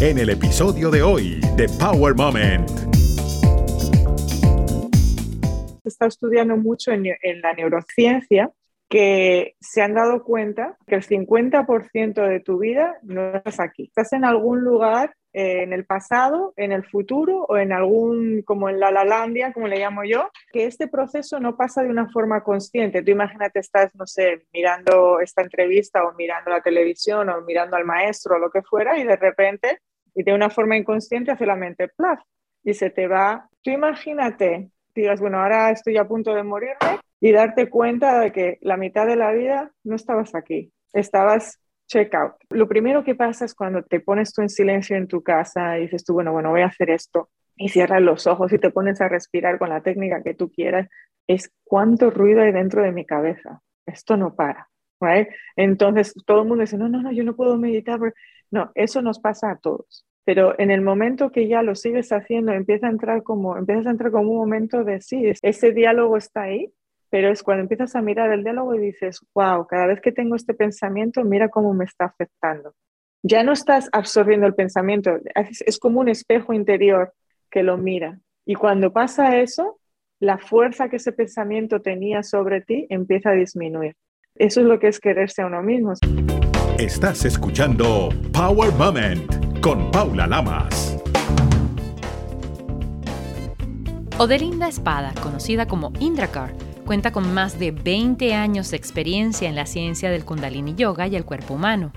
en el episodio de hoy de Power Moment. Se está estudiando mucho en, en la neurociencia que se han dado cuenta que el 50% de tu vida no estás aquí. Estás en algún lugar eh, en el pasado, en el futuro o en algún, como en la Lalandia, como le llamo yo, que este proceso no pasa de una forma consciente. Tú imagínate, estás, no sé, mirando esta entrevista o mirando la televisión o mirando al maestro o lo que fuera y de repente, y de una forma inconsciente hace la mente, plaf, y se te va. Tú imagínate, digas, bueno, ahora estoy a punto de morirme y darte cuenta de que la mitad de la vida no estabas aquí, estabas check out. Lo primero que pasa es cuando te pones tú en silencio en tu casa y dices tú, bueno, bueno, voy a hacer esto y cierras los ojos y te pones a respirar con la técnica que tú quieras, es cuánto ruido hay dentro de mi cabeza. Esto no para. Right? Entonces todo el mundo dice, no, no, no, yo no puedo meditar. No, eso nos pasa a todos. Pero en el momento que ya lo sigues haciendo, empieza a entrar como, empiezas a entrar como un momento de sí, ese diálogo está ahí, pero es cuando empiezas a mirar el diálogo y dices, wow, cada vez que tengo este pensamiento, mira cómo me está afectando. Ya no estás absorbiendo el pensamiento, es, como un espejo interior que lo mira. Y cuando pasa eso, la fuerza que ese pensamiento tenía sobre ti empieza a disminuir. Eso es lo que es quererse a uno mismo. Estás escuchando Power Moment con Paula Lamas. Odelinda Espada, conocida como Indrakar, Cuenta con más de 20 años de experiencia en la ciencia del Kundalini Yoga y el cuerpo humano.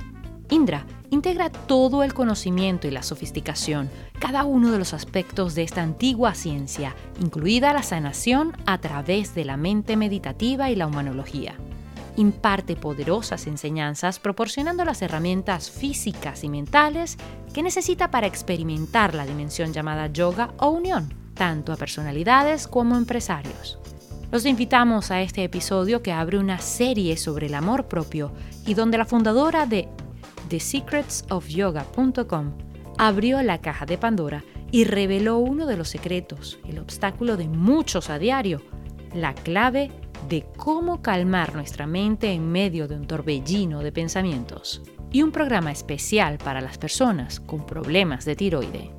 Indra integra todo el conocimiento y la sofisticación, cada uno de los aspectos de esta antigua ciencia, incluida la sanación a través de la mente meditativa y la humanología. Imparte poderosas enseñanzas proporcionando las herramientas físicas y mentales que necesita para experimentar la dimensión llamada yoga o unión, tanto a personalidades como a empresarios. Los invitamos a este episodio que abre una serie sobre el amor propio y donde la fundadora de thesecretsofyoga.com abrió la caja de Pandora y reveló uno de los secretos, el obstáculo de muchos a diario, la clave de cómo calmar nuestra mente en medio de un torbellino de pensamientos y un programa especial para las personas con problemas de tiroide.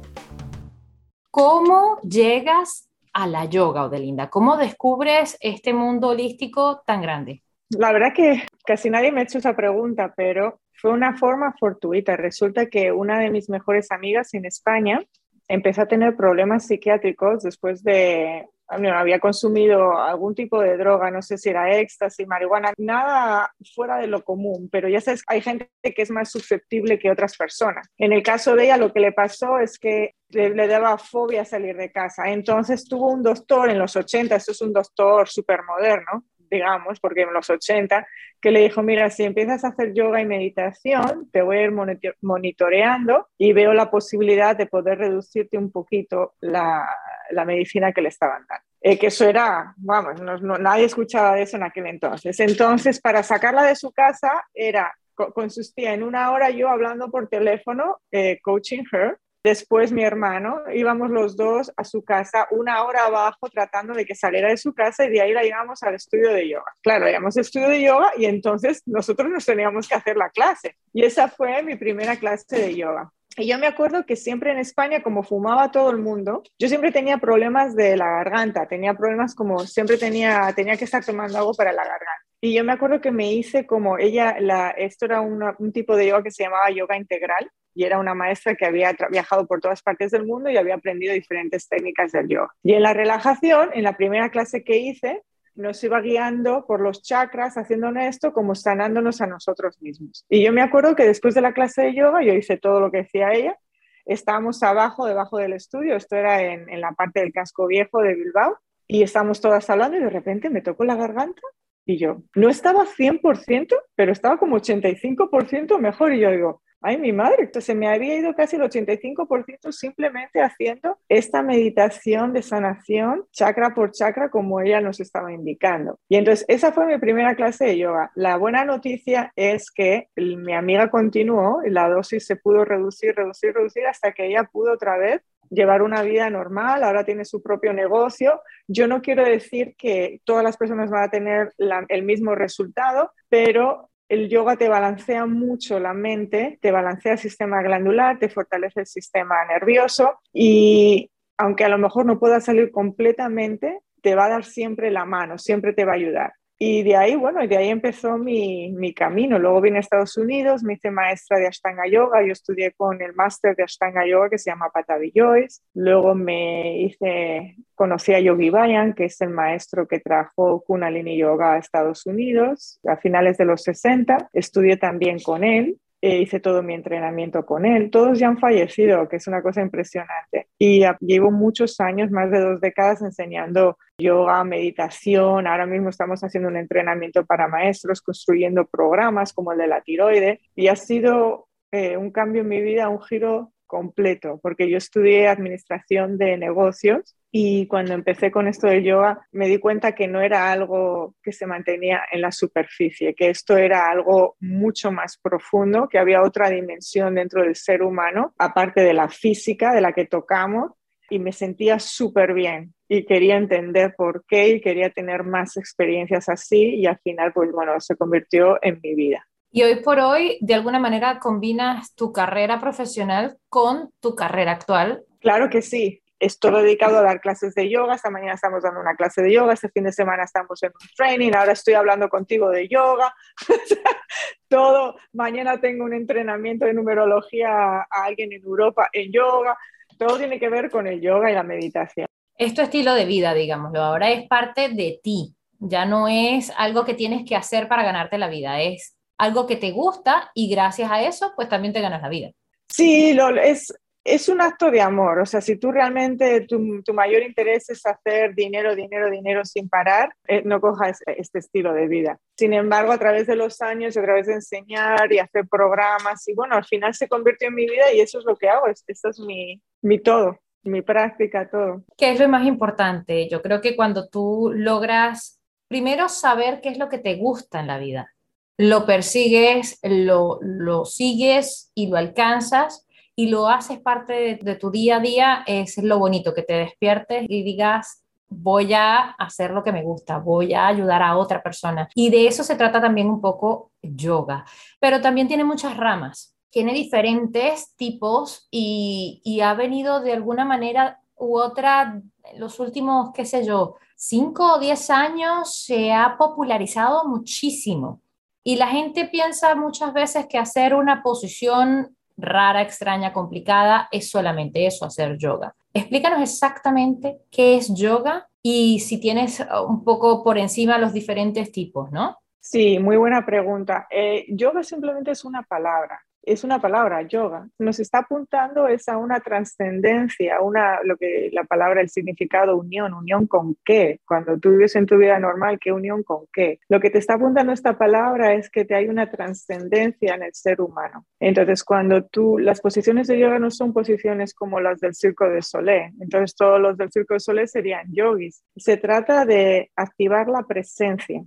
¿Cómo llegas a la yoga, Odelinda? ¿Cómo descubres este mundo holístico tan grande? La verdad que casi nadie me ha hecho esa pregunta, pero fue una forma fortuita. Resulta que una de mis mejores amigas en España empezó a tener problemas psiquiátricos después de había consumido algún tipo de droga, no sé si era éxtasis, marihuana, nada fuera de lo común, pero ya sabes, hay gente que es más susceptible que otras personas. En el caso de ella, lo que le pasó es que le, daba fobia salir de casa. Entonces tuvo un doctor en los 80, esto es un doctor súper moderno, digamos, porque en los 80, que le dijo, mira, si empiezas a hacer yoga y meditación, te voy a ir monitoreando y veo la posibilidad de poder reducirte un poquito la, la medicina que le estaban dando. Eh, que eso era, vamos, nadie escuchaba eso en aquel entonces. Entonces, para sacarla de su casa, era, consistía en una hora yo hablando por teléfono, eh, coaching her, Después mi hermano, íbamos los dos a su casa una hora abajo tratando de que saliera de su casa y de ahí la llevamos al estudio de yoga. Claro, al estudio de yoga y entonces nosotros nos teníamos que hacer la clase. Y esa fue mi primera clase de yoga. Y yo me acuerdo que siempre en España, como fumaba todo el mundo, yo siempre tenía problemas de la garganta, tenía problemas como siempre tenía, tenía que estar tomando algo para la garganta. Y yo me acuerdo que me hice como ella, la, esto era un tipo de yoga que se llamaba yoga integral, y era una maestra que había viajado por todas partes del mundo y había aprendido diferentes técnicas del yoga. Y en la relajación, en la primera clase que hice, nos iba guiando por los chakras, haciendo esto como sanándonos a nosotros mismos. Y yo me acuerdo que después de la clase de yoga, yo hice todo lo que decía ella, estábamos abajo, debajo del estudio, esto era en, en la parte del casco viejo de Bilbao, y estábamos todas hablando y de repente me tocó la garganta y yo, no estaba 100%, pero estaba como 85% mejor y yo digo, ay, mi madre, entonces me había ido casi el 85% simplemente haciendo esta meditación de sanación chakra por chakra como ella nos estaba indicando. Y entonces esa fue mi primera clase de yoga. La buena noticia es que mi amiga continuó, la dosis se pudo reducir, reducir, reducir hasta que ella pudo otra vez llevar una vida normal, ahora tiene su propio negocio. Yo no quiero decir que todas las personas van a tener el mismo resultado, pero el yoga te balancea mucho la mente, te balancea el sistema glandular, te fortalece el sistema nervioso y aunque a lo mejor no pueda salir completamente, te va a dar siempre la mano, siempre te va a ayudar. Y de ahí, bueno, de ahí empezó mi, mi, camino. Luego vine a Estados Unidos, me hice maestra de Ashtanga Yoga, yo estudié con el máster de Ashtanga Yoga que se llama Patavi Joyce. Luego me hice, conocí a Yogi Bayan, que es el maestro que trajo Kunalini Yoga a Estados Unidos a finales de los 60. Estudié también con él eh, hice todo mi entrenamiento con él. Todos ya han fallecido, que es una cosa impresionante. Y llevo muchos años, más de dos décadas, enseñando yoga, meditación. Ahora mismo estamos haciendo un entrenamiento para maestros, construyendo programas como el de la tiroide. Y ha sido eh, un cambio en mi vida, un giro completo, porque yo estudié administración de negocios y cuando empecé con esto del yoga me di cuenta que no era algo que se mantenía en la superficie, que esto era algo mucho más profundo, que había otra dimensión dentro del ser humano, aparte de la física de la que tocamos, y me sentía súper bien y quería entender por qué y quería tener más experiencias así y al final, pues bueno, se convirtió en mi vida. Y hoy por hoy, de alguna manera, combinas tu carrera profesional con tu carrera actual. Claro que sí. Estoy dedicado a dar clases de yoga. Esta mañana estamos dando una clase de yoga. Este fin de semana estamos en un training. Ahora estoy hablando contigo de yoga. Todo. Mañana tengo un entrenamiento de numerología a alguien en Europa en yoga. Todo tiene que ver con el yoga y la meditación. Es tu estilo de vida, digámoslo. Ahora es parte de ti. Ya no es algo que tienes que hacer para ganarte la vida. Es algo que te gusta y gracias a eso, pues también te ganas la vida. Sí, lo, es, es un acto de amor. O sea, si tú realmente tu, tu mayor interés es hacer dinero, dinero, dinero sin parar, eh, no cojas este estilo de vida. Sin embargo, a través de los años, a través de enseñar y hacer programas, y bueno, al final se convirtió en mi vida y eso es lo que hago. Esto es mi, mi todo, mi práctica, todo. ¿Qué es lo más importante? Yo creo que cuando tú logras primero saber qué es lo que te gusta en la vida lo persigues, lo, sigues y lo alcanzas y lo haces parte de, tu día a día, es lo bonito, que te despiertes y digas, voy a hacer lo que me gusta, voy a ayudar a otra persona. Y de eso se trata también un poco yoga, pero también tiene muchas ramas, tiene diferentes tipos y, ha venido de alguna manera u otra, los últimos, qué sé yo, cinco o diez años se ha popularizado muchísimo. Y la gente piensa muchas veces que hacer una posición rara, extraña, complicada es solamente eso, hacer yoga. Explícanos exactamente qué es yoga y si tienes un poco por encima los diferentes tipos, ¿no? Sí, muy buena pregunta. Eh, yoga simplemente es una palabra es una palabra, yoga. Nos está apuntando es a una trascendencia, una, lo que la palabra, el significado unión, unión con qué. Cuando tú vives en tu vida normal, ¿qué unión con qué? Lo que te está apuntando esta palabra es que te hay una trascendencia en el ser humano. Entonces, cuando tú, las posiciones de yoga no son posiciones como las del Circo de Solé. Entonces, todos los del Circo de Solé serían yogis. Se trata de activar la presencia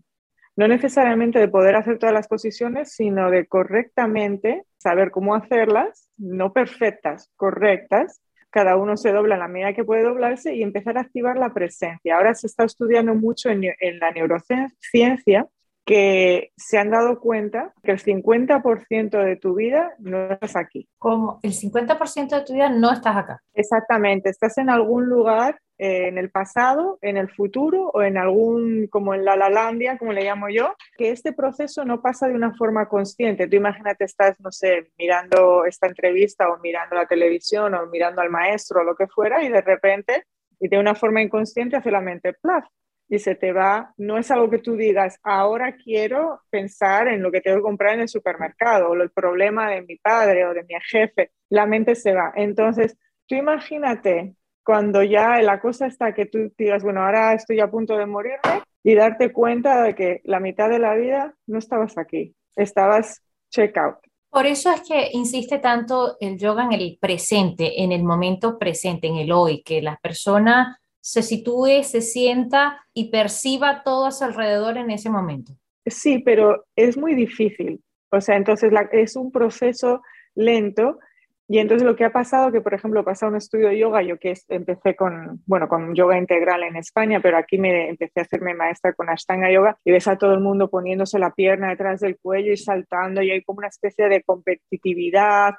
no necesariamente de poder hacer todas las posiciones, sino de correctamente saber cómo hacerlas, no perfectas, correctas. Cada uno se dobla en la medida que puede doblarse y empezar a activar la presencia. Ahora se está estudiando mucho en, la neurociencia que se han dado cuenta que el 50% de tu vida no estás aquí. ¿Cómo? ¿El 50% de tu vida no estás acá? Exactamente, estás en algún lugar eh, en el pasado, en el futuro o en algún, como en la Lalandia, como le llamo yo, que este proceso no pasa de una forma consciente. Tú imagínate, estás, no sé, mirando esta entrevista o mirando la televisión o mirando al maestro o lo que fuera y de repente, y de una forma inconsciente, hace la mente, plaf, y se te va, no es algo que tú digas, ahora quiero pensar en lo que tengo que comprar en el supermercado o el problema de mi padre o de mi jefe, la mente se va. Entonces, tú imagínate cuando ya la cosa está que tú digas, bueno, ahora estoy a punto de morirme y darte cuenta de que la mitad de la vida no estabas aquí, estabas check out. Por eso es que insiste tanto el yoga en el presente, en el momento presente, en el hoy, que la persona se sitúe, se sienta y perciba todo a su alrededor en ese momento. Sí, pero es muy difícil. O sea, entonces es un proceso lento Y entonces lo que ha pasado, que por ejemplo pasa un estudio de yoga, yo que empecé con, bueno, con yoga integral en España, pero aquí me empecé a hacerme maestra con Ashtanga Yoga y ves a todo el mundo poniéndose la pierna detrás del cuello y saltando y hay como una especie de competitividad.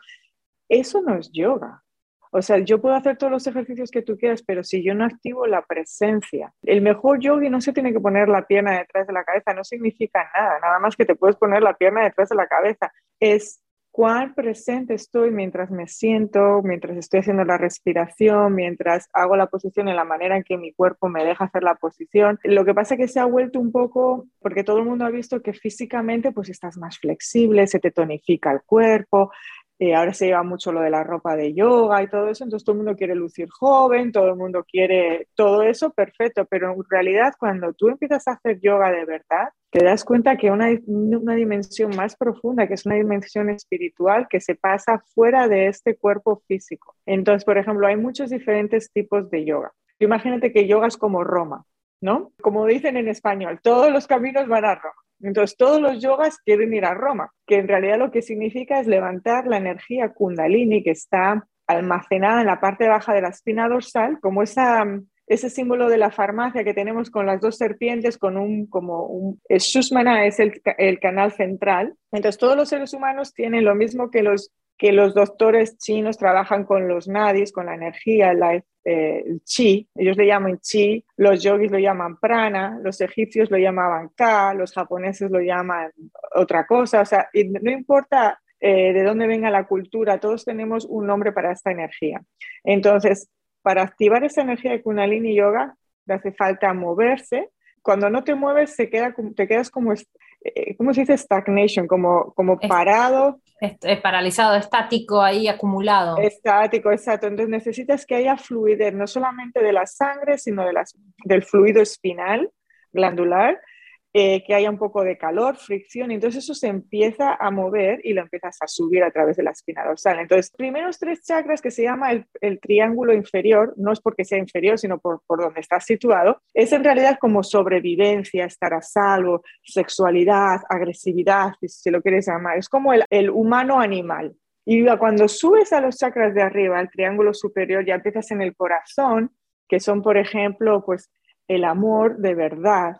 Eso no es yoga. O sea, yo puedo hacer todos los ejercicios que tú quieras, pero si yo no activo la presencia, el mejor yogi no se tiene que poner la pierna detrás de la cabeza, no significa nada, nada más que te puedes poner la pierna detrás de la cabeza. Es cuán presente estoy mientras me siento, mientras estoy haciendo la respiración, mientras hago la posición en la manera en que mi cuerpo me deja hacer la posición. Lo que pasa es que se ha vuelto un poco, porque todo el mundo ha visto que físicamente pues estás más flexible, se te tonifica el cuerpo, eh, ahora se lleva mucho lo de la ropa de yoga y todo eso, entonces todo el mundo quiere lucir joven, todo el mundo quiere todo eso, perfecto, pero en realidad cuando tú empiezas a hacer yoga de verdad, te das cuenta que una, una dimensión más profunda, que es una dimensión espiritual que se pasa fuera de este cuerpo físico. Entonces, por ejemplo, hay muchos diferentes tipos de yoga. Imagínate que yoga es como Roma, ¿no? Como dicen en español, todos los caminos van a Roma. Entonces, todos los yogas quieren ir a Roma, que en realidad lo que significa es levantar la energía kundalini que está almacenada en la parte baja de la espina dorsal, como esa, ese símbolo de la farmacia que tenemos con las dos serpientes, con un, como un, Shushmana es el, el canal central. Entonces, todos los seres humanos tienen lo mismo que los que los doctores chinos trabajan con los nadis, con la energía, la, eh, el chi, ellos le llaman chi, los yogis lo llaman prana, los egipcios lo llamaban ka, los japoneses lo llaman otra cosa, o sea, no importa eh, de dónde venga la cultura, todos tenemos un nombre para esta energía. Entonces, para activar esa energía de Kundalini Yoga, te hace falta moverse. Cuando no te mueves, se queda, te quedas como, eh, ¿cómo se dice? Stagnation, como, como parado es, paralizado, estático ahí acumulado. Estático, exacto. Entonces necesitas que haya fluidez, no solamente de la sangre, sino de las, del fluido espinal, glandular, eh, que haya un poco de calor, fricción, y entonces eso se empieza a mover y lo empiezas a subir a través de la espina dorsal. Entonces, primeros tres chakras que se llama el, triángulo inferior, no es porque sea inferior, sino por, por donde está situado, es en realidad como sobrevivencia, estar a salvo, sexualidad, agresividad, si lo quieres llamar, es como el, el humano animal. Y cuando subes a los chakras de arriba, al triángulo superior, ya empiezas en el corazón, que son, por ejemplo, pues el amor de verdad,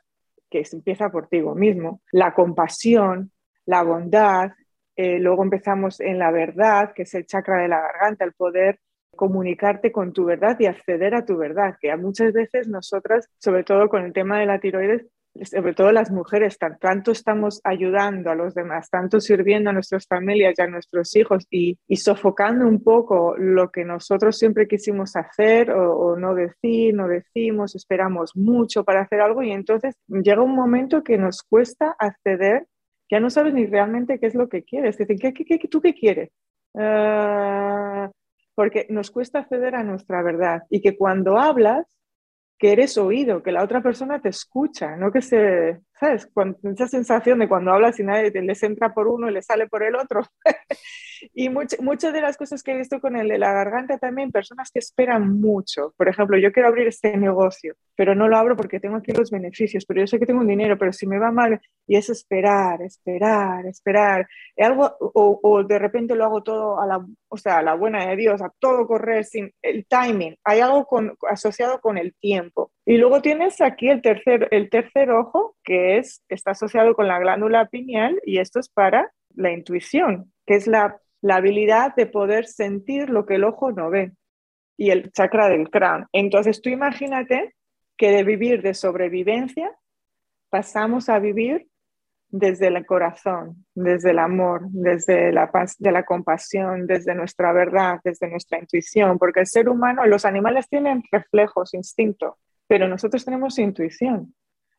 que empieza por ti mismo, la compasión, la bondad, eh, luego empezamos en la verdad, que es el chakra de la garganta, el poder comunicarte con tu verdad y acceder a tu verdad, que muchas veces nosotras, sobre todo con el tema de la tiroides, sobre todo las mujeres, tanto estamos ayudando a los demás, tanto sirviendo a nuestras familias y a nuestros hijos y, sofocando un poco lo que nosotros siempre quisimos hacer o, no decir, no decimos, esperamos mucho para hacer algo y entonces llega un momento que nos cuesta acceder, ya no sabes ni realmente qué es lo que quieres. Dicen, ¿qué, qué, tú qué quieres? Ah, porque nos cuesta acceder a nuestra verdad y que cuando hablas que eres oído, que la otra persona te escucha, no que se, ¿sabes? Esa sensación de cuando hablas y nadie les entra por uno y les sale por el otro. y muchas de las cosas que he visto con el de la garganta también, personas que esperan mucho. Por ejemplo, yo quiero abrir este negocio, pero no lo abro porque tengo aquí los beneficios, pero yo sé que tengo un dinero, pero si me va mal, y es esperar, esperar, esperar. Algo, o, de repente lo hago todo a la, o sea, la buena de Dios, a todo correr sin el timing. Hay algo asociado con el tiempo. Y luego tienes aquí el tercer, el tercer ojo, que es, está asociado con la glándula pineal, y esto es para la intuición, que es la, la habilidad de poder sentir lo que el ojo no ve, y el chakra del cráneo. Entonces tú imagínate que de vivir de sobrevivencia pasamos a vivir desde el corazón, desde el amor, desde la paz, de la compasión, desde nuestra verdad, desde nuestra intuición, porque el ser humano, los animales tienen reflejos, instinto, pero nosotros tenemos intuición.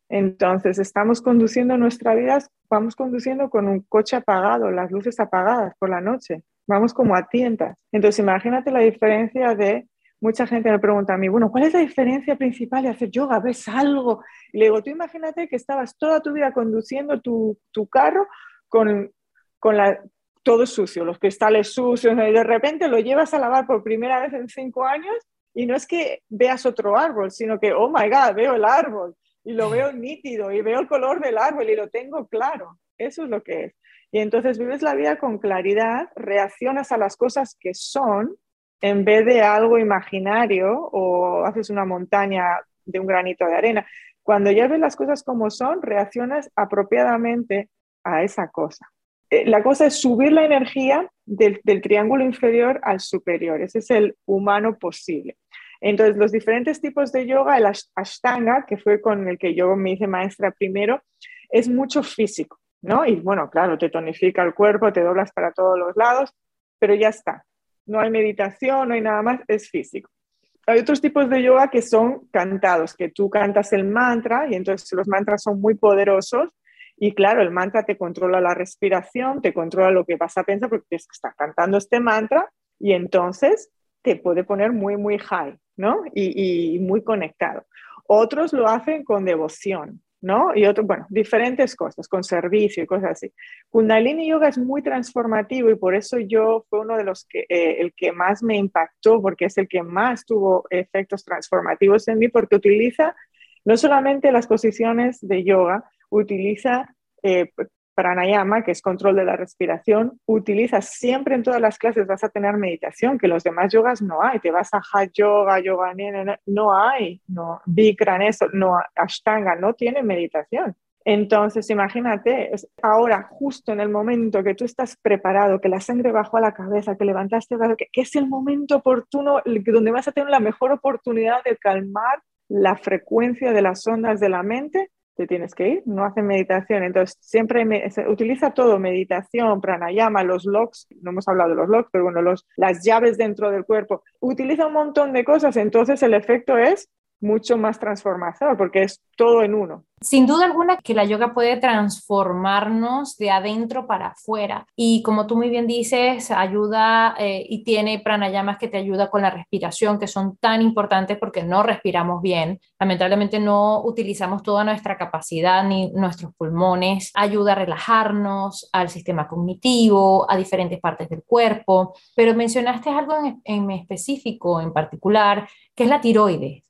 Entonces, estamos conduciendo nuestra vida, vamos conduciendo con un coche apagado, las luces apagadas por la noche, vamos como a tientas. Entonces, imagínate la diferencia de, mucha gente me pregunta a mí, bueno, ¿cuál es la diferencia principal de hacer yoga? ¿Ves algo? Y le digo, tú imagínate que estabas toda tu vida conduciendo tu, tu carro con, con la, todo sucio, los cristales sucios, y de repente lo llevas a lavar por primera vez en cinco años y no es que veas otro árbol, sino que, oh my God, veo el árbol y lo veo nítido y veo el color del árbol y lo tengo claro. Eso es lo que es. Y entonces vives la vida con claridad, reaccionas a las cosas que son en vez de algo imaginario o haces una montaña de un granito de arena. Cuando ya ves las cosas como son, reaccionas apropiadamente a esa cosa. Eh, la cosa es subir la energía del, triángulo inferior al superior. Ese es el humano posible. Entonces, los diferentes tipos de yoga, el ashtanga, que fue con el que yo me hice maestra primero, es mucho físico, ¿no? Y bueno, claro, te tonifica el cuerpo, te doblas para todos los lados, pero ya está. No hay meditación, no hay nada más, es físico. Hay otros tipos de yoga que son cantados, que tú cantas el mantra y entonces los mantras son muy poderosos y claro, el mantra te controla la respiración, te controla lo que vas a pensar porque estás cantando este mantra y entonces te puede poner muy, muy high, ¿no? Y, y muy conectado. Otros lo hacen con devoción, ¿no? Y otros, bueno, diferentes cosas, con servicio y cosas así. Kundalini Yoga es muy transformativo y por eso yo fue uno de los que, eh, el que más me impactó, porque es el que más tuvo efectos transformativos en mí, porque utiliza no solamente las posiciones de yoga, utiliza eh, pranayama, que es control de la respiración, utiliza siempre en todas las clases, vas a tener meditación, que los demás yogas no hay, te vas a Hatha Yoga, Yoga no hay, no, Bikram, eso, no, Ashtanga, no tiene meditación. Entonces, imagínate, ahora justo en el momento que tú estás preparado, que la sangre bajó a la cabeza, que levantaste, que, que es el momento oportuno donde vas a tener la mejor oportunidad de calmar la frecuencia de las ondas de la mente, te tienes que ir, no hace meditación. Entonces, siempre se utiliza todo, meditación, pranayama, los locks, no hemos hablado de los locks, pero bueno, los, las llaves dentro del cuerpo. Utiliza un montón de cosas, entonces el efecto es mucho más transformador porque es todo en uno. Sin duda alguna que la yoga puede transformarnos de adentro para afuera y como tú muy bien dices, ayuda eh, y tiene pranayamas que te ayuda con la respiración, que son tan importantes porque no respiramos bien. Lamentablemente no utilizamos toda nuestra capacidad ni nuestros pulmones. Ayuda a relajarnos, al sistema cognitivo, a diferentes partes del cuerpo. Pero mencionaste algo en, en específico, en particular, que es la tiroides.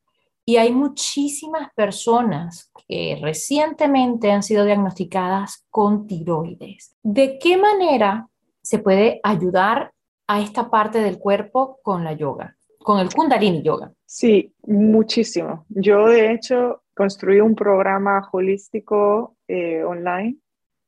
Y hay muchísimas personas que recientemente han sido diagnosticadas con tiroides. ¿De qué manera se puede ayudar a esta parte del cuerpo con la yoga, con el Kundalini Yoga? Sí, muchísimo. Yo, de hecho, construí un programa holístico eh, online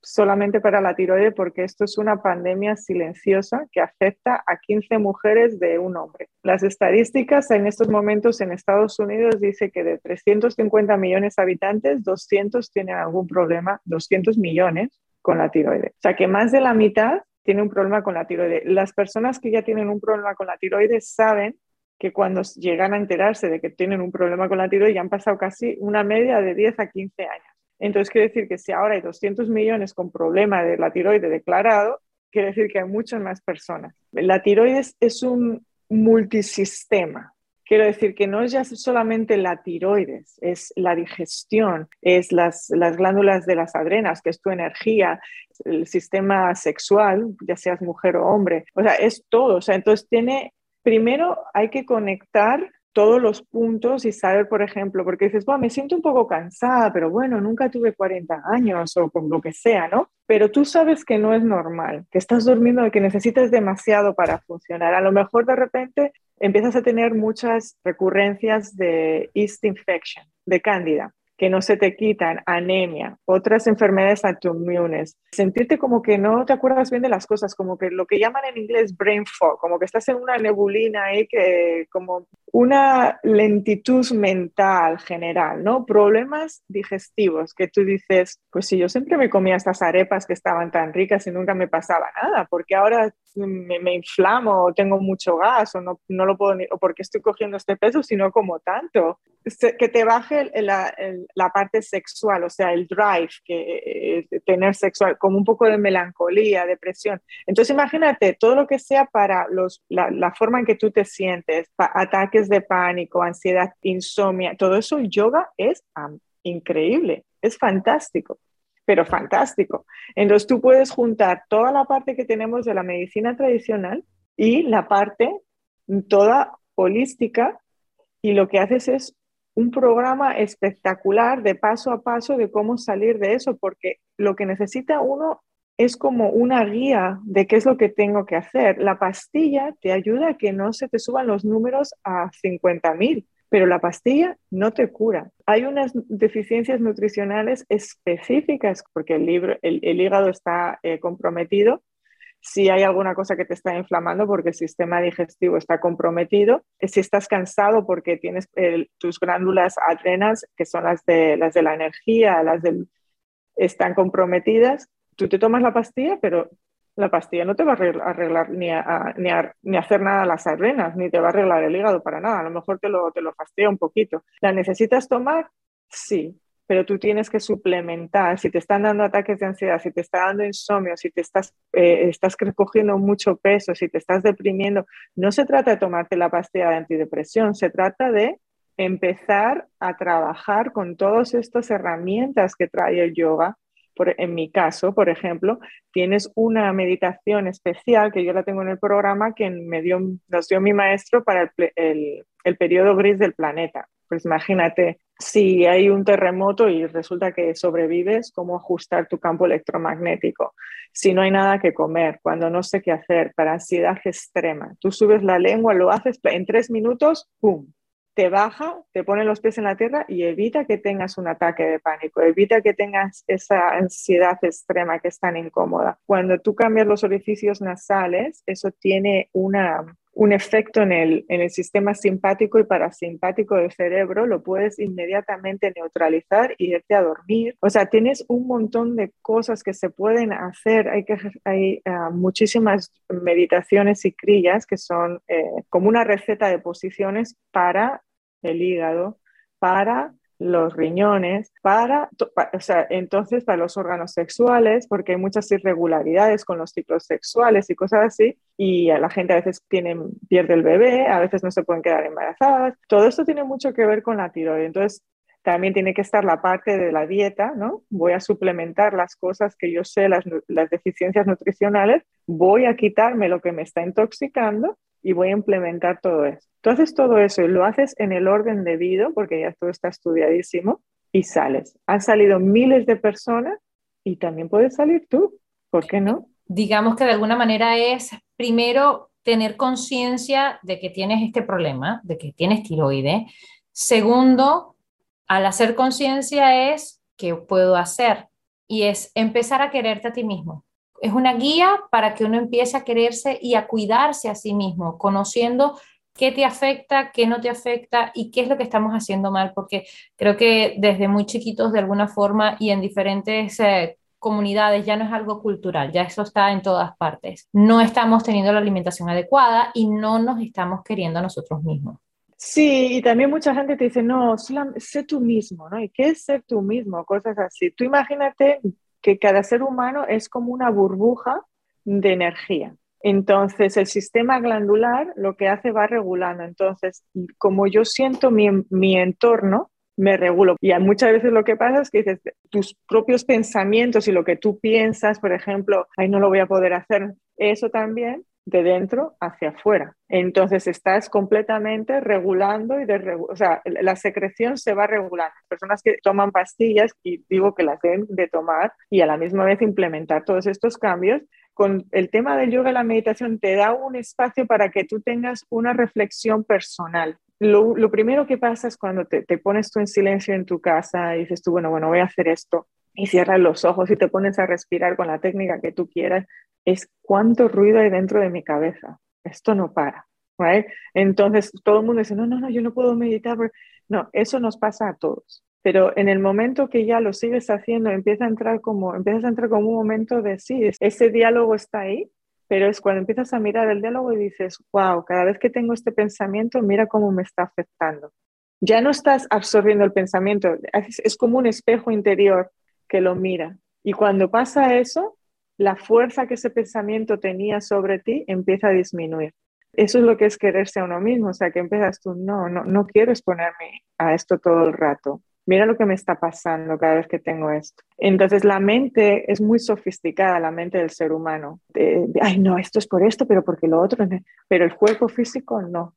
solamente para la tiroides porque esto es una pandemia silenciosa que afecta a 15 mujeres de un hombre. Las estadísticas en estos momentos en Estados Unidos dice que de 350 millones de habitantes, 200 tienen algún problema, 200 millones con la tiroides. O sea que más de la mitad tiene un problema con la tiroides. Las personas que ya tienen un problema con la tiroides saben que cuando llegan a enterarse de que tienen un problema con la tiroides ya han pasado casi una media de 10 a 15 años. Entonces, quiere decir que si ahora hay 200 millones con problema de la tiroides declarado, quiere decir que hay muchas más personas. La tiroides es un multisistema. Quiero decir que no es ya solamente la tiroides, es la digestión, es las, las glándulas de las adrenas, que es tu energía, el sistema sexual, ya seas mujer o hombre. O sea, es todo. O sea, entonces tiene, primero hay que conectar todos los puntos y saber, por ejemplo, porque dices, me siento un poco cansada, pero bueno, nunca tuve 40 años o con lo que sea, ¿no? Pero tú sabes que no es normal, que estás durmiendo que necesitas demasiado para funcionar. A lo mejor de repente empiezas a tener muchas recurrencias de yeast infection, de cándida que no se te quitan, anemia, otras enfermedades autoinmunes, sentirte como que no te acuerdas bien de las cosas, como que lo que llaman en inglés brain fog, como que estás en una nebulina ahí, que como una lentitud mental general, ¿no? Problemas digestivos que tú dices, pues si yo siempre me comía estas arepas que estaban tan ricas y nunca me pasaba nada, porque ahora me, inflamo o tengo mucho gas o no, no lo puedo ni, o porque estoy cogiendo este peso si no como tanto. Que te baje la, la parte sexual, o sea, el drive, que, eh, tener sexual, como un poco de melancolía, depresión. Entonces imagínate todo lo que sea para los, la, la forma en que tú te sientes, ataques de pánico, ansiedad, insomnia, todo eso el yoga es increíble, es fantástico pero fantástico. Entonces tú puedes juntar toda la parte que tenemos de la medicina tradicional y la parte toda holística y lo que haces es un programa espectacular de paso a paso de cómo salir de eso, porque lo que necesita uno es como una guía de qué es lo que tengo que hacer. La pastilla te ayuda a que no se te suban los números a 50.000, pero la pastilla no te cura. Hay unas deficiencias nutricionales específicas porque el, libro, el, hígado está eh, comprometido. Si hay alguna cosa que te está inflamando porque el sistema digestivo está comprometido, si estás cansado porque tienes tus glándulas adrenas, que son las de, las de la energía, las están comprometidas, tú te tomas la pastilla, pero la pastilla no te va a arreglar, ni, ni, hacer nada a las adrenas, ni te va a arreglar el hígado para nada. A lo mejor te lo, te lo fastidia un poquito. ¿La necesitas tomar? Sí, pero tú tienes que suplementar. Si te están dando ataques de ansiedad, si te está dando insomnio, si te estás, eh, estás cogiendo mucho peso, si te estás deprimiendo, no se trata de tomarte la pastilla de antidepresión, se trata de empezar a trabajar con todas estas herramientas que trae el yoga en mi caso, por ejemplo, tienes una meditación especial que yo la tengo en el programa que me dio, nos dio mi maestro para el, el, periodo gris del planeta. Pues imagínate, si hay un terremoto y resulta que sobrevives, cómo ajustar tu campo electromagnético. Si no hay nada que comer, cuando no sé qué hacer, para ansiedad extrema, tú subes la lengua, lo haces en tres minutos, ¡pum! te baja, te pone los pies en la tierra y evita que tengas un ataque de pánico, evita que tengas esa ansiedad extrema que es tan incómoda. Cuando tú cambias los orificios nasales, eso tiene una, un efecto en el, en el sistema simpático y parasimpático del cerebro, lo puedes inmediatamente neutralizar y irte a dormir. O sea, tienes un montón de cosas que se pueden hacer. Hay, hay ah, muchísimas meditaciones y crillas que son eh, como una receta de posiciones para el hígado, para los riñones, para, o sea, entonces para los órganos sexuales, porque hay muchas irregularidades con los ciclos sexuales y cosas así, y la gente a veces tiene, pierde el bebé, a veces no se pueden quedar embarazadas. Todo esto tiene mucho que ver con la tiroides. Entonces, también tiene que estar la parte de la dieta, ¿no? Voy a suplementar las cosas que yo sé, las, las deficiencias nutricionales, voy a quitarme lo que me está intoxicando y voy a implementar todo eso. Tú haces todo eso y lo haces en el orden debido, porque ya todo está estudiadísimo, y sales. Han salido miles de personas y también puedes salir tú. ¿Por qué no? Digamos que de alguna manera es primero tener conciencia de que tienes este problema, de que tienes tiroide. Segundo, al hacer conciencia es qué puedo hacer y es empezar a quererte a ti mismo es una guía para que uno empiece a quererse y a cuidarse a sí mismo, conociendo qué te afecta, qué no te afecta y qué es lo que estamos haciendo mal, porque creo que desde muy chiquitos de alguna forma y en diferentes eh, comunidades ya no es algo cultural, ya eso está en todas partes. No estamos teniendo la alimentación adecuada y no nos estamos queriendo a nosotros mismos. Sí, y también mucha gente te dice, no, sé tú mismo, ¿no? ¿Y qué es ser tú mismo? Cosas así. Tú imagínate que cada ser humano es como una burbuja de energía. Entonces, el sistema glandular lo que hace va regulando. Entonces, como yo siento mi, mi entorno, me regulo. Y muchas veces lo que pasa es que dices, tus propios pensamientos y lo que tú piensas, por ejemplo, ay, no lo voy a poder hacer, eso también de dentro hacia afuera. Entonces estás completamente regulando y de, o sea, la secreción se va regulando. Personas que toman pastillas y digo que las deben de tomar y a la misma vez implementar todos estos cambios. Con el tema del yoga y la meditación te da un espacio para que tú tengas una reflexión personal. Lo, lo primero que pasa es cuando te, te pones tú en silencio en tu casa y dices tú, bueno, bueno, voy a hacer esto y cierras los ojos y te pones a respirar con la técnica que tú quieras, es cuánto ruido hay dentro de mi cabeza. Esto no para. Right? Entonces todo el mundo dice, no, no, no, yo no puedo meditar. No, eso nos pasa a todos. Pero en el momento que ya lo sigues haciendo, empieza a entrar como, empiezas a entrar como un momento de sí, ese diálogo está ahí, pero es cuando empiezas a mirar el diálogo y dices, wow, cada vez que tengo este pensamiento, mira cómo me está afectando. Ya no estás absorbiendo el pensamiento, es como un espejo interior que lo mira. Y cuando pasa eso, la fuerza que ese pensamiento tenía sobre ti empieza a disminuir. Eso es lo que es quererse a uno mismo, o sea, que empiezas tú, no, no, no quiero exponerme a esto todo el rato. Mira lo que me está pasando cada vez que tengo esto. Entonces la mente es muy sofisticada, la mente del ser humano. ay, no, esto es por esto, pero porque lo otro. Pero el cuerpo físico no.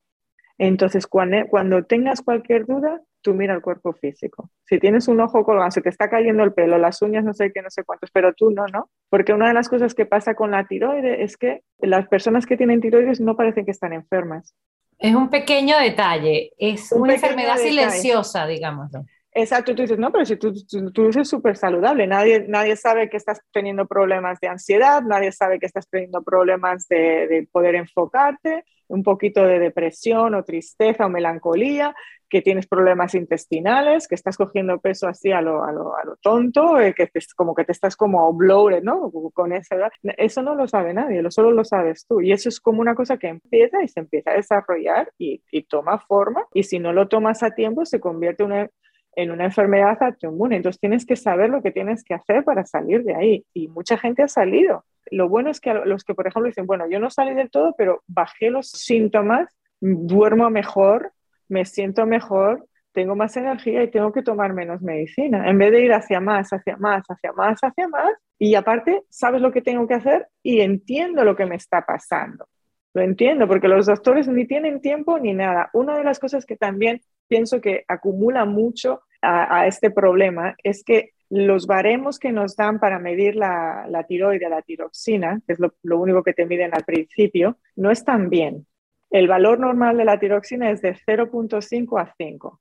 Entonces, cuando, cuando tengas cualquier duda, tú mira el cuerpo físico. Si tienes un ojo colgado, se te está cayendo el pelo, las uñas, no sé qué, no sé cuántos, pero tú no, ¿no? Porque una de las cosas que pasa con la tiroides es que las personas que tienen tiroides no parecen que están enfermas. Es un pequeño detalle, es una enfermedad silenciosa, digámoslo. Exacto, tú dices, no, pero si tú, tú, eres súper saludable, nadie, nadie sabe que estás teniendo problemas de ansiedad, nadie sabe que estás teniendo problemas de, de, poder enfocarte, un poquito de depresión o tristeza o melancolía, que tienes problemas intestinales, que estás cogiendo peso así a lo, a lo, a lo tonto, eh, que te, como que te estás como bloated, ¿no? Con esa edad. Eso no lo sabe nadie, lo solo lo sabes tú. Y eso es como una cosa que empieza y se empieza a desarrollar y, y toma forma. Y si no lo tomas a tiempo, se convierte una, en una enfermedad autoinmune. Entonces tienes que saber lo que tienes que hacer para salir de ahí. Y mucha gente ha salido. Lo bueno es que los que, por ejemplo, dicen, bueno, yo no salí del todo, pero bajé los síntomas, duermo mejor, me siento mejor, tengo más energía y tengo que tomar menos medicina, en vez de ir hacia más, hacia más, hacia más, hacia más. Y aparte, sabes lo que tengo que hacer y entiendo lo que me está pasando. Lo entiendo, porque los doctores ni tienen tiempo ni nada. Una de las cosas que también pienso que acumula mucho a, este problema es que los baremos que nos dan para medir la, la la tiroxina, que es lo, único que te miden al principio, no están bien. El valor normal de la tiroxina es de 0.5 a 5.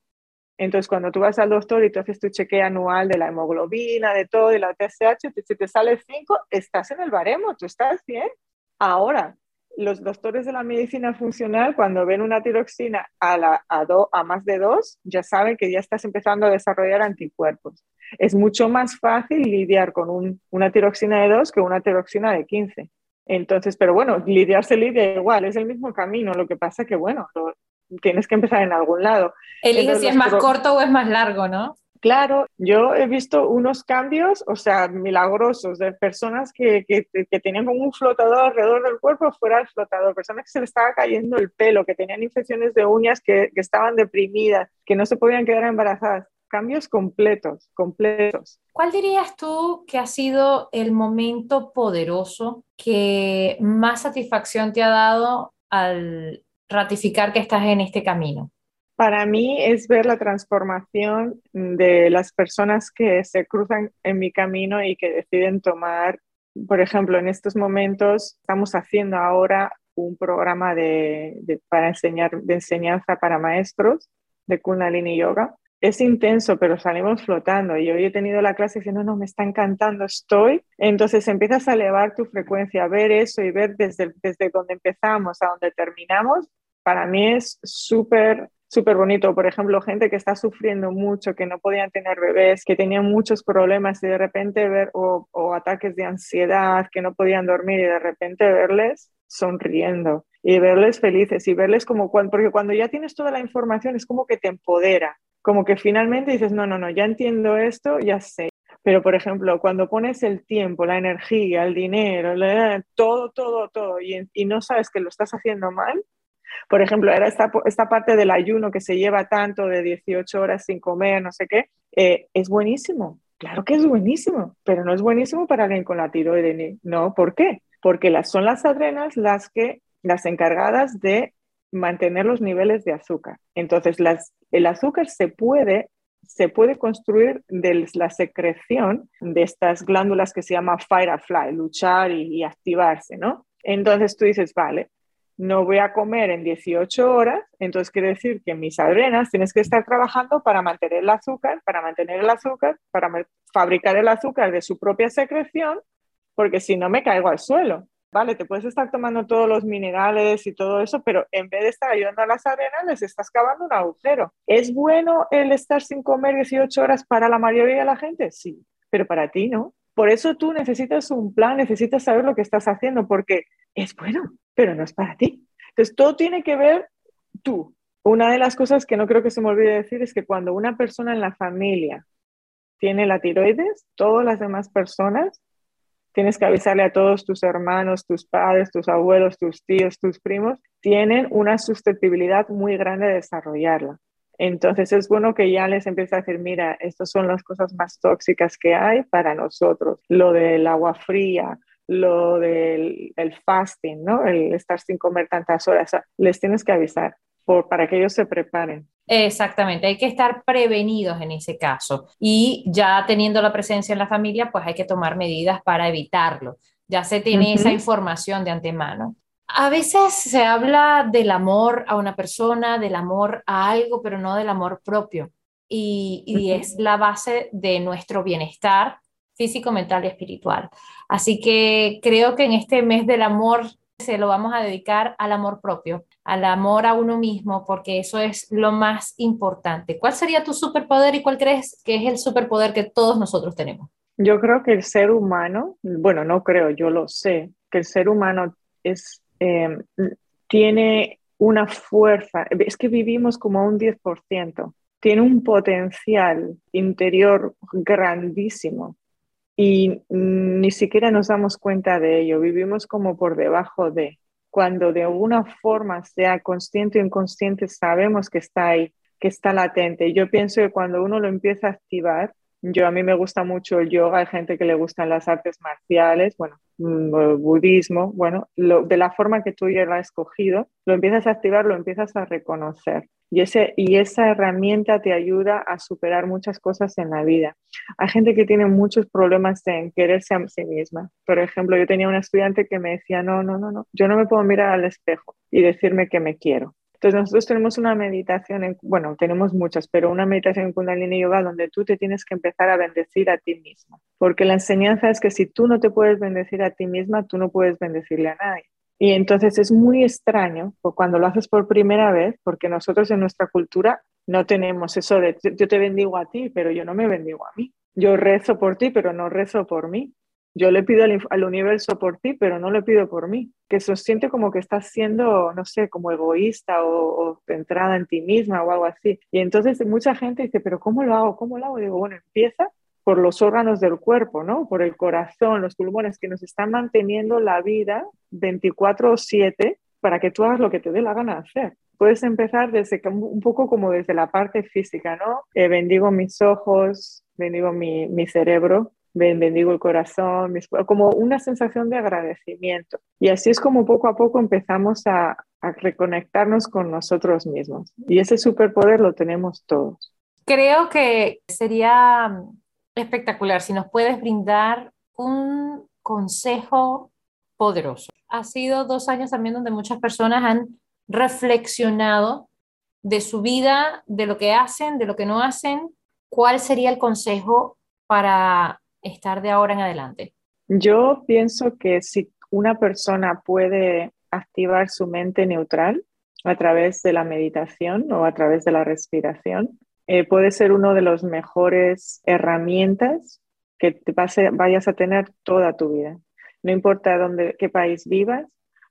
Entonces, cuando tú vas al doctor y tú haces tu chequeo anual de la hemoglobina, de todo, y la TSH, si te sale 5, estás en el baremo, tú estás bien. Ahora, los doctores de la medicina funcional, cuando ven una tiroxina a, la, a, a más de 2, ya saben que ya estás empezando a desarrollar anticuerpos. Es mucho más fácil lidiar con una tiroxina de 2 que una tiroxina de 15. Entonces, pero bueno, lidiar se lidia igual, es el mismo camino, lo que pasa que, bueno, tienes que empezar en algún lado. Elige si es más corto o es más largo, ¿no? Claro, yo he visto unos cambios, o sea, milagrosos, de personas que, que, que, tenían como un flotador alrededor del cuerpo fuera del flotador, personas que se les estaba cayendo el pelo, que tenían infecciones de uñas, que, que estaban deprimidas, que no se podían quedar embarazadas cambios completos, completos. ¿Cuál dirías tú que ha sido el momento poderoso que más satisfacción te ha dado al ratificar que estás en este camino? Para mí es ver la transformación de las personas que se cruzan en mi camino y que deciden tomar, por ejemplo, en estos momentos estamos haciendo ahora un programa de, para enseñar, de enseñanza para maestros de Kundalini Yoga es intenso, pero salimos flotando. Y hoy he tenido la clase diciendo, no, me está encantando, estoy. Entonces empiezas a elevar tu frecuencia, a ver eso y ver desde, desde donde empezamos a donde terminamos. Para mí es súper, súper bonito. Por ejemplo, gente que está sufriendo mucho, que no podían tener bebés, que tenían muchos problemas y de repente ver, o, ataques de ansiedad, que no podían dormir y de repente verles sonriendo y verles felices y verles como cuando, porque cuando ya tienes toda la información es como que te empodera como que finalmente dices, no, no, no, ya entiendo esto, ya sé. Pero, por ejemplo, cuando pones el tiempo, la energía, el dinero, todo, todo, todo, y, y, no sabes que lo estás haciendo mal, por ejemplo, era esta, esta parte del ayuno que se lleva tanto de 18 horas sin comer, no sé qué, eh, es buenísimo. Claro que es buenísimo, pero no es buenísimo para alguien con la tiroide. No, ¿por qué? Porque las, son las adrenas las que las encargadas de mantener los niveles de azúcar. Entonces, el azúcar se puede, se puede construir de la secreción de estas glándulas que se llama firefly, luchar y, activarse, ¿no? Entonces tú dices, vale, no voy a comer en 18 horas, entonces quiere decir que mis adrenas tienes que estar trabajando para mantener el azúcar, para mantener el azúcar, para fabricar el azúcar de su propia secreción, porque si no me caigo al suelo. Vale, te puedes estar tomando todos los minerales y todo eso, pero en vez de estar ayudando a las arenas, les estás cavando un agujero. ¿Es bueno el estar sin comer 18 horas para la mayoría de la gente? Sí, pero para ti no. Por eso tú necesitas un plan, necesitas saber lo que estás haciendo, porque es bueno, pero no es para ti. Entonces, todo tiene que ver tú. Una de las cosas que no creo que se me olvide decir es que cuando una persona en la familia tiene la tiroides, todas las demás personas tienes que avisarle a todos tus hermanos, tus padres, tus abuelos, tus tíos, tus primos, tienen una susceptibilidad muy grande de desarrollarla. Entonces es bueno que ya les empiece a decir, mira, estas son las cosas más tóxicas que hay para nosotros. Lo del agua fría, lo del el fasting, ¿no? El estar sin comer tantas horas. Les tienes que avisar. por, para que ellos se preparen. Exactamente, hay que estar prevenidos en ese caso y ya teniendo la presencia en la familia, pues hay que tomar medidas para evitarlo. Ya se tiene esa información de antemano. A veces se habla del amor a una persona, del amor a algo, pero no del amor propio. Y, es la base de nuestro bienestar físico, mental y espiritual. Así que creo que en este mes del amor se lo vamos a dedicar al amor propio, al amor a uno mismo, porque eso es lo más importante. ¿Cuál sería tu superpoder y cuál crees que es el superpoder que todos nosotros tenemos? Yo creo que el ser humano, bueno, no creo, yo lo sé, que el ser humano es Em, tiene una fuerza, es que vivimos como un 10%, tiene un potencial interior grandísimo y ni siquiera nos damos cuenta de ello, vivimos como por debajo de, cuando de alguna forma, sea consciente o inconsciente, sabemos que está ahí, que está latente. Yo pienso que cuando uno lo empieza a activar, yo a mí me gusta mucho el yoga, hay gente que le gustan las artes marciales, bueno, mm, budismo, bueno, de la forma que tú ya lo has escogido, lo empiezas a activar, lo empiezas a reconocer. Y, esa herramienta te ayuda a superar muchas cosas en la vida. Hay gente que tiene muchos problemas en quererse a sí misma. Por ejemplo, yo tenía una estudiante que me decía, no, no, no, no, yo no me puedo mirar al espejo y decirme que me quiero. Entonces nosotros tenemos una meditación, bueno, tenemos muchas, pero una meditación en Kundalini Yoga donde tú te tienes que empezar a bendecir a ti misma, porque la enseñanza es que si tú no te puedes bendecir a ti misma, tú no puedes bendecirle a nadie. Y entonces es muy extraño cuando lo haces por primera vez, porque nosotros en nuestra cultura no tenemos eso de yo te bendigo a ti, pero yo no me bendigo a mí. Yo rezo por ti, pero no rezo por mí. Yo le pido al, universo por ti, pero no le pido por mí. Que se siente como que estás siendo, no sé, como egoísta o, centrada en ti misma o algo así. Y entonces mucha gente dice, pero ¿cómo lo hago? ¿Cómo lo hago? Y digo, bueno, empieza por los órganos del cuerpo, ¿no? Por el corazón, los pulmones que nos están manteniendo la vida 24/7 para que tú hagas lo que te dé la gana de hacer. Puedes empezar desde un poco como desde la parte física, ¿no? Eh, bendigo mis ojos, bendigo mi, mi cerebro, bendigo el corazón, como una sensación de agradecimiento. Y así es como poco a poco empezamos a, reconectarnos con nosotros mismos. Y ese superpoder lo tenemos todos. Creo que sería espectacular si nos puedes brindar un consejo poderoso. Ha sido dos años también donde muchas personas han reflexionado de su vida, de lo que hacen, de lo que no hacen. ¿Cuál sería el consejo para estar de ahora en adelante? Yo pienso que si una persona puede activar su mente neutral a través de la meditación o a través de la respiración, eh, puede ser una de las mejores herramientas que te vayas a tener toda tu vida. No importa dónde, qué país vivas,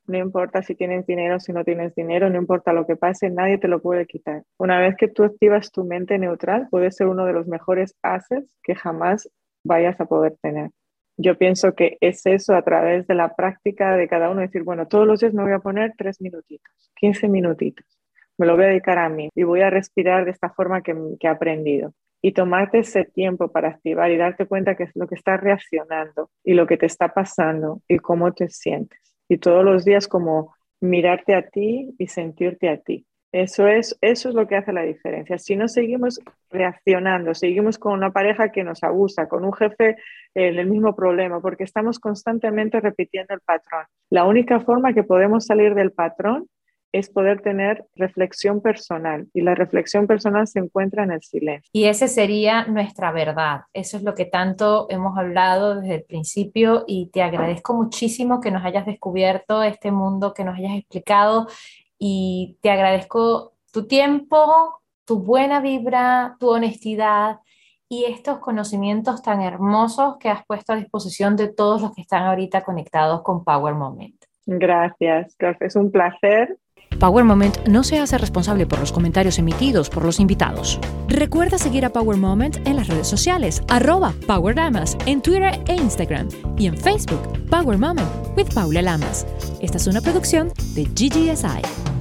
no importa si tienes dinero si no tienes dinero, no importa lo que pase, nadie te lo puede quitar. Una vez que tú activas tu mente neutral, puede ser uno de los mejores assets que jamás vayas a poder tener. Yo pienso que es eso a través de la práctica de cada uno, decir, bueno, todos los días me voy a poner tres minutitos, 15 minutitos, me lo voy a dedicar a mí y voy a respirar de esta forma que, he aprendido. Y tomarte ese tiempo para activar y darte cuenta que es lo que está reaccionando y lo que te está pasando y cómo te sientes. Y todos los días como mirarte a ti y sentirte a ti. Eso es, eso es lo que hace la diferencia. Si no seguimos reaccionando, seguimos con una pareja que nos abusa, con un jefe en el mismo problema, porque estamos constantemente repitiendo el patrón. La única forma que podemos salir del patrón es poder tener reflexión personal y la reflexión personal se encuentra en el silencio. Y ese sería nuestra verdad. Eso es lo que tanto hemos hablado desde el principio y te agradezco muchísimo que nos hayas descubierto este mundo, que nos hayas explicado y te agradezco tu tiempo, tu buena vibra, tu honestidad y estos conocimientos tan hermosos que has puesto a disposición de todos los que están ahorita conectados con Power Moment. Gracias, es un placer. Power Moment no se hace responsable por los comentarios emitidos por los invitados. Recuerda seguir a Power Moment en las redes sociales, arroba Power Lamas, en Twitter e Instagram y en Facebook, Power Moment with Paula Lamas. Esta es una producción de GGSI.